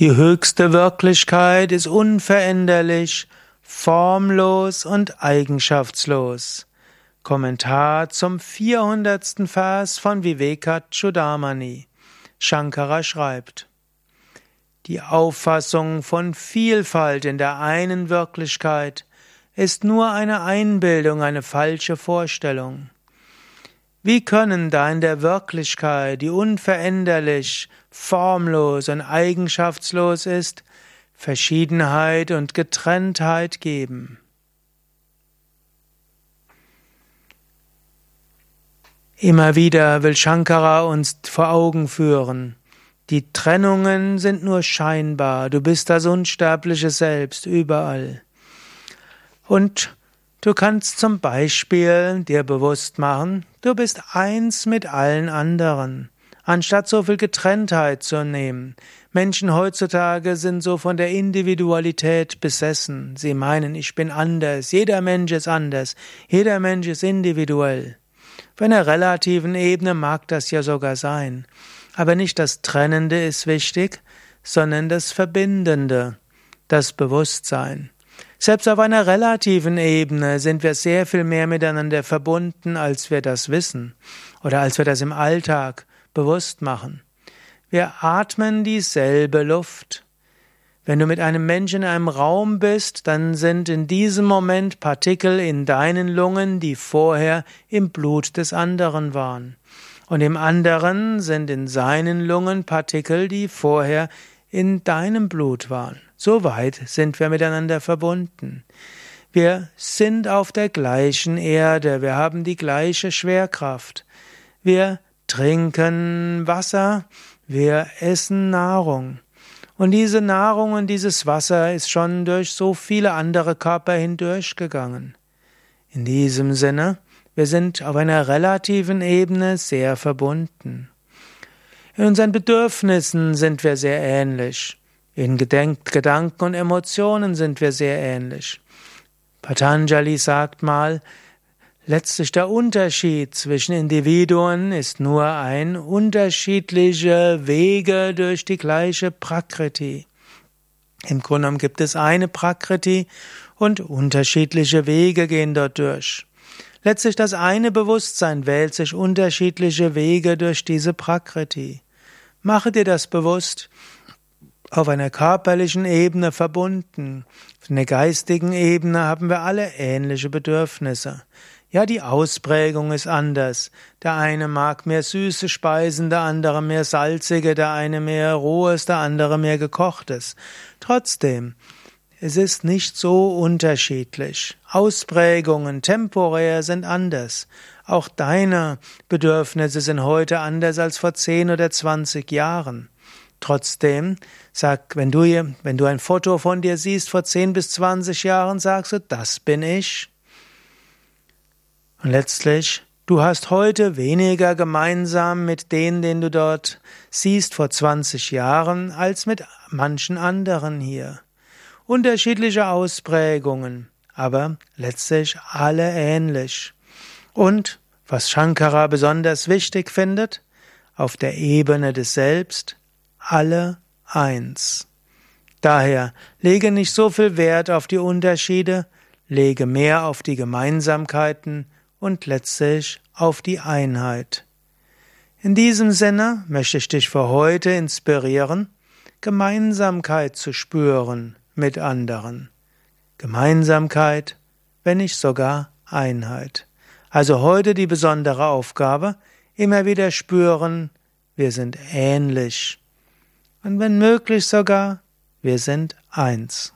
Die höchste Wirklichkeit ist unveränderlich, formlos und eigenschaftslos. Kommentar zum 400. Vers von Vivekachudamani. Shankara schreibt, die Auffassung von Vielfalt in der einen Wirklichkeit ist nur eine Einbildung, eine falsche Vorstellung. Wie können da in der Wirklichkeit, die unveränderlich, formlos und eigenschaftslos ist, Verschiedenheit und Getrenntheit geben? Immer wieder will Shankara uns vor Augen führen. Die Trennungen sind nur scheinbar. Du bist das unsterbliche Selbst überall. Und Du kannst zum Beispiel dir bewusst machen, du bist eins mit allen anderen, anstatt so viel Getrenntheit zu nehmen. Menschen heutzutage sind so von der Individualität besessen. Sie meinen, ich bin anders, jeder Mensch ist anders, jeder Mensch ist individuell. Auf einer relativen Ebene mag das ja sogar sein. Aber nicht das Trennende ist wichtig, sondern das Verbindende, das Bewusstsein. Selbst auf einer relativen Ebene sind wir sehr viel mehr miteinander verbunden, als wir das wissen oder als wir das im Alltag bewusst machen. Wir atmen dieselbe Luft. Wenn du mit einem Menschen in einem Raum bist, dann sind in diesem Moment Partikel in deinen Lungen, die vorher im Blut des anderen waren. Und im anderen sind in seinen Lungen Partikel, die vorher in deinem Blut waren. So weit sind wir miteinander verbunden. Wir sind auf der gleichen Erde, wir haben die gleiche Schwerkraft. Wir trinken Wasser, wir essen Nahrung. Und diese Nahrung und dieses Wasser ist schon durch so viele andere Körper hindurchgegangen. In diesem Sinne, wir sind auf einer relativen Ebene sehr verbunden. In unseren Bedürfnissen sind wir sehr ähnlich. In Gedenk Gedanken und Emotionen sind wir sehr ähnlich. Patanjali sagt mal, letztlich der Unterschied zwischen Individuen ist nur ein unterschiedliche Wege durch die gleiche Prakriti. Im Grunde genommen gibt es eine Prakriti und unterschiedliche Wege gehen dort durch. Letztlich das eine Bewusstsein wählt sich unterschiedliche Wege durch diese Prakriti. Mache dir das bewusst, auf einer körperlichen Ebene verbunden. Auf einer geistigen Ebene haben wir alle ähnliche Bedürfnisse. Ja, die Ausprägung ist anders. Der eine mag mehr süße Speisen, der andere mehr salzige, der eine mehr rohes, der andere mehr gekochtes. Trotzdem, es ist nicht so unterschiedlich. Ausprägungen temporär sind anders. Auch deine Bedürfnisse sind heute anders als vor zehn oder zwanzig Jahren. Trotzdem, sag, wenn du, wenn du ein Foto von dir siehst vor zehn bis zwanzig Jahren, sagst du, das bin ich. Und letztlich, du hast heute weniger gemeinsam mit denen, den du dort siehst vor 20 Jahren, als mit manchen anderen hier. Unterschiedliche Ausprägungen, aber letztlich alle ähnlich. Und, was Shankara besonders wichtig findet, auf der Ebene des Selbst, alle eins. Daher lege nicht so viel Wert auf die Unterschiede, lege mehr auf die Gemeinsamkeiten und letztlich auf die Einheit. In diesem Sinne möchte ich dich für heute inspirieren, Gemeinsamkeit zu spüren mit anderen. Gemeinsamkeit, wenn nicht sogar Einheit. Also heute die besondere Aufgabe, immer wieder spüren, wir sind ähnlich. Und wenn möglich sogar, wir sind eins.